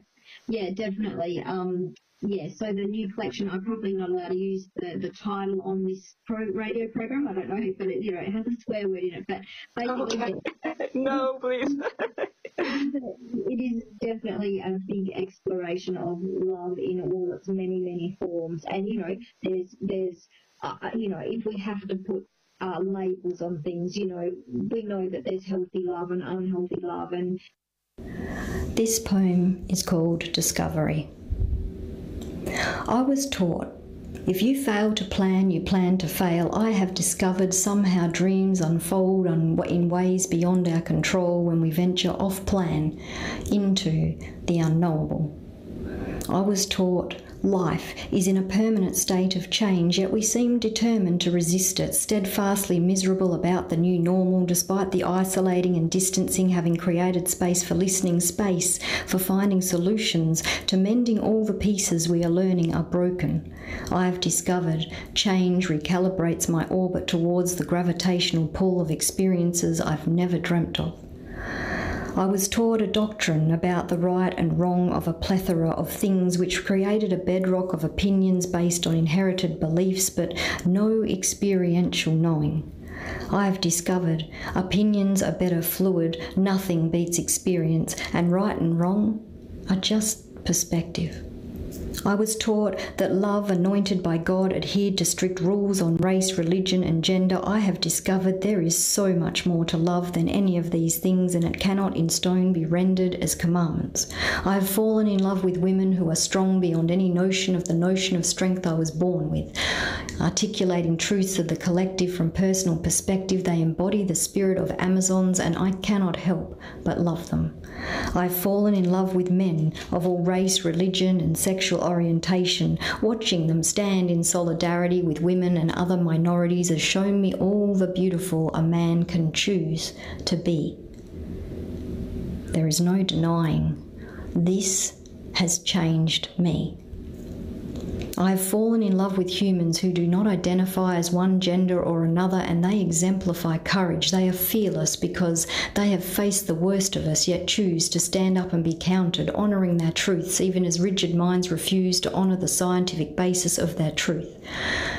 yeah, definitely. Um, yeah, so the new collection, I'm probably not allowed to use the, the title on this pro- radio program. I don't know, but it, you know, it has a swear word in it. But basically, Okay. no, please. it is definitely a big exploration of love in all its many, many forms. And you know, there's there's uh, you know, if we have to put uh, labels on things, you know, we know that there's healthy love and unhealthy love, and This poem is called Discovery. I was taught if you fail to plan, you plan to fail. I have discovered somehow dreams unfold in ways beyond our control when we venture off plan into the unknowable. I was taught life is in a permanent state of change, yet we seem determined to resist it, steadfastly miserable about the new normal, despite the isolating and distancing having created space for listening, space for finding solutions, to mending all the pieces we are learning are broken. I have discovered change recalibrates my orbit towards the gravitational pull of experiences I've never dreamt of. I was taught a doctrine about the right and wrong of a plethora of things which created a bedrock of opinions based on inherited beliefs but no experiential knowing. I have discovered opinions are better fluid, nothing beats experience, and right and wrong are just perspective. I was taught that love anointed by God adhered to strict rules on race, religion, and gender. I have discovered there is so much more to love than any of these things, and it cannot in stone be rendered as commandments. I have fallen in love with women who are strong beyond any notion of the notion of strength I was born with. Articulating truths of the collective from personal perspective, they embody the spirit of Amazons, and I cannot help but love them. I have fallen in love with men of all race, religion, and sexual orientation. Watching them stand in solidarity with women and other minorities has shown me all the beautiful a man can choose to be. There is no denying this has changed me. I have fallen in love with humans who do not identify as one gender or another, and they exemplify courage. They are fearless because they have faced the worst of us, yet choose to stand up and be counted, honouring their truths, even as rigid minds refuse to honour the scientific basis of their truth.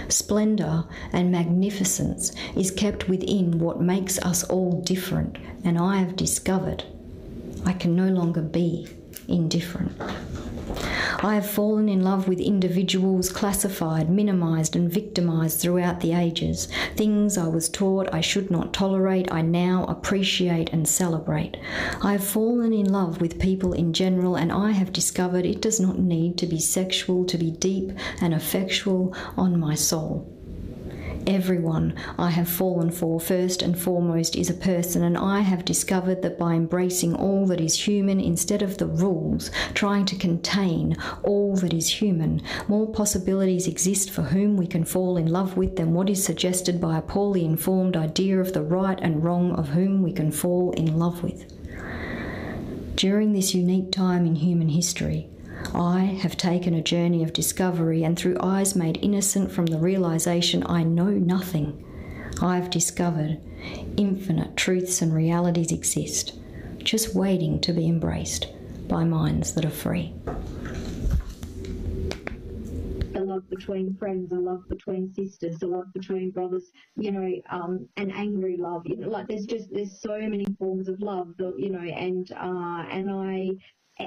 Splendour and magnificence is kept within what makes us all different, and I have discovered I can no longer be indifferent. I have fallen in love with individuals classified, minimised, and victimised throughout the ages. Things I was taught I should not tolerate, I now appreciate and celebrate. I have fallen in love with people in general, and I have discovered it does not need to be sexual to be deep and effectual on my soul. Everyone I have fallen for, first and foremost, is a person, and I have discovered that by embracing all that is human instead of the rules, trying to contain all that is human, more possibilities exist for whom we can fall in love with than what is suggested by a poorly informed idea of the right and wrong of whom we can fall in love with. During this unique time in human history, I have taken a journey of discovery, and through eyes made innocent from the realization I know nothing, I have discovered infinite truths and realities exist, just waiting to be embraced by minds that are free. the love between friends, the love between sisters, the love between brothers, you know, um, and angry love. You know, like there's just there's so many forms of love, that, you know, and uh, and I.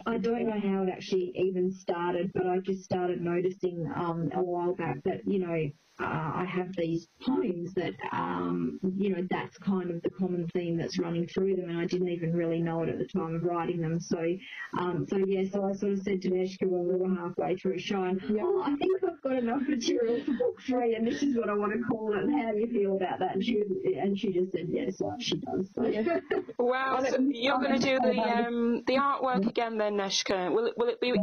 I don't know how it actually even started, but I just started noticing um, a while back that you know uh, I have these poems that um, you know that's kind of the common theme that's running through them, and I didn't even really know it at the time of writing them. So, um, so yeah, so I sort of said to Neshka when we were halfway through Shine, oh, I think I've got enough material for book three, and this is what I want to call it. And how do you feel about that? And she and she just said yes, like she does. So, yeah. Wow, so you're going to do the um, the artwork again then, Neshka. Will it will it be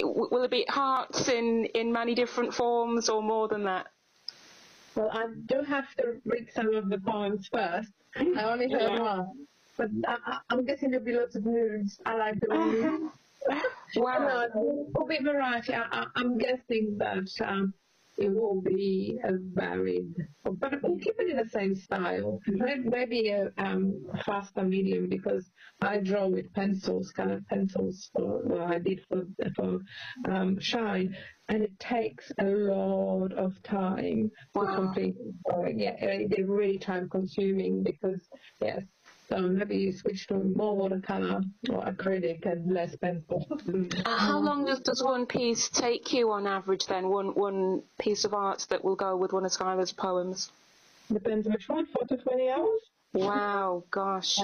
will it be hearts in in many different forms or more than that? Well, I do have to read some of the poems first. I only heard Yeah. one. But I, I'm guessing there'll be lots of moods. I like the moods. Wow. No, will be variety. I, I'm guessing that um, it will be a varied, but we'll keep it in the same style. Maybe a um, faster medium because I draw with pencils, kind of pencils for well, I did for for um, Shine, and it takes a lot of time to Wow. complete. So, yeah, it- they're really time consuming because yes. So maybe you switch to more watercolor or acrylic and less pencil. Uh, how long does, does one piece take you on average then? One one piece of art that will go with one of Skylar's poems? Depends which one, four to twenty hours. Wow, gosh.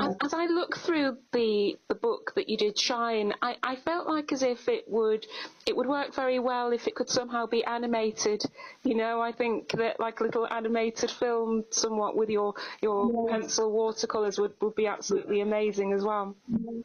As, as I look through the the book that you did, Shine, I, I felt like as if it would it would work very well if it could somehow be animated. You know, I think that like a little animated film, somewhat with your your pencil watercolors, would would be absolutely amazing as well.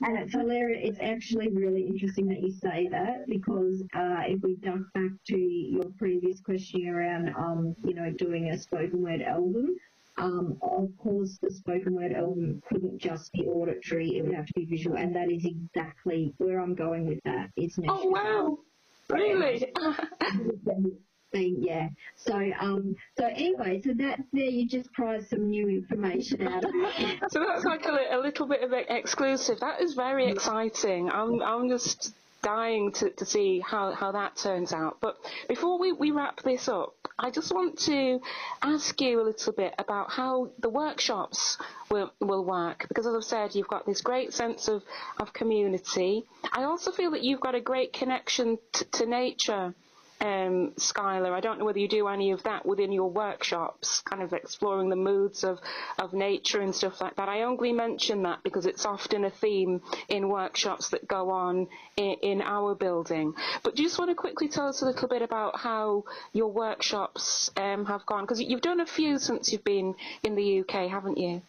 And it's hilarious. It's actually really interesting that you say that because uh, if we duck back to your previous question around, um, you know, doing a spoken word album, um, of course the spoken word album couldn't just be auditory; it would have to be visual, and that is exactly where I'm going with that. It's Oh wow, really? thing, yeah. So, um, so anyway, so that's there. You just prized some new information out of. So that's like a, a little bit of e- exclusive. That is very exciting. I'm I'm just dying to, to see how, how that turns out. But before we, we wrap this up, I just want to ask you a little bit about how the workshops will, will work. Because as I've said, you've got this great sense of, of community. I also feel that you've got a great connection to nature um, Skylar. I don't know whether you do any of that within your workshops, kind of exploring the moods of, of nature and stuff like that. I only mention that because it's often a theme in workshops that go on in, in our building. But do you just want to quickly tell us a little bit about how your workshops um, have gone? Because you've done a few since you've been in the UK, haven't you?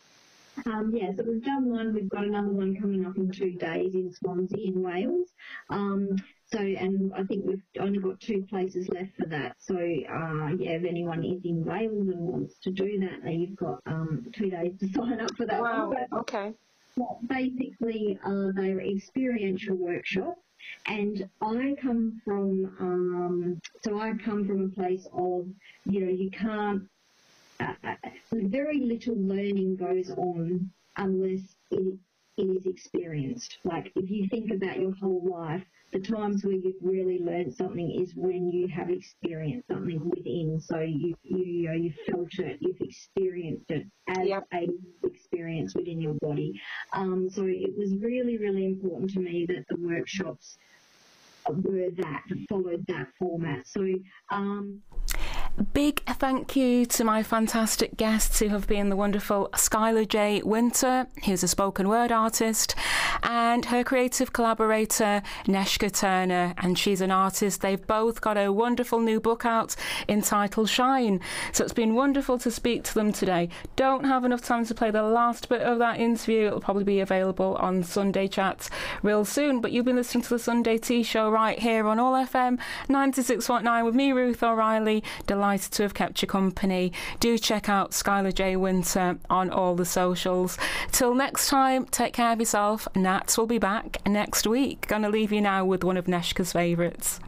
Um, yeah, so we've done one. We've got another one coming up in two days in Swansea in Wales. Um, so, and I think we've only got two places left for that. So, uh, yeah, if anyone is in Wales and wants to do that, then you've got um, two days to sign up for that Wow. But okay. basically, uh, they're experiential workshops. And I come from, um, so I come from a place of, you know, you can't, uh, uh, very little learning goes on unless it, it is experienced. Like if you think about your whole life, the times where you've really learned something is when you have experienced something within. So you you, you know you've felt it, you've experienced it as Yep. a experience within your body. Um, so it was really really important to me that the workshops were that followed that format. So um, Big thank you to my fantastic guests who have been the wonderful Skylar J. Winter, who's a spoken word artist, and her creative collaborator, Neshka Turner, and she's an artist. They've both got a wonderful new book out entitled Shine. So it's been wonderful to speak to them today. Don't have enough time to play the last bit of that interview. It'll probably be available on Sunday Chats real soon. But you've been listening to the Sunday Tea Show right here on All FM 96.9 with me, Ruth O'Reilly. Delighted to have kept you company. Do check out Skylar J. Winter on all the socials. Till next time, take care of yourself. Nats will be back next week. Gonna leave you now with one of Neshka's favourites.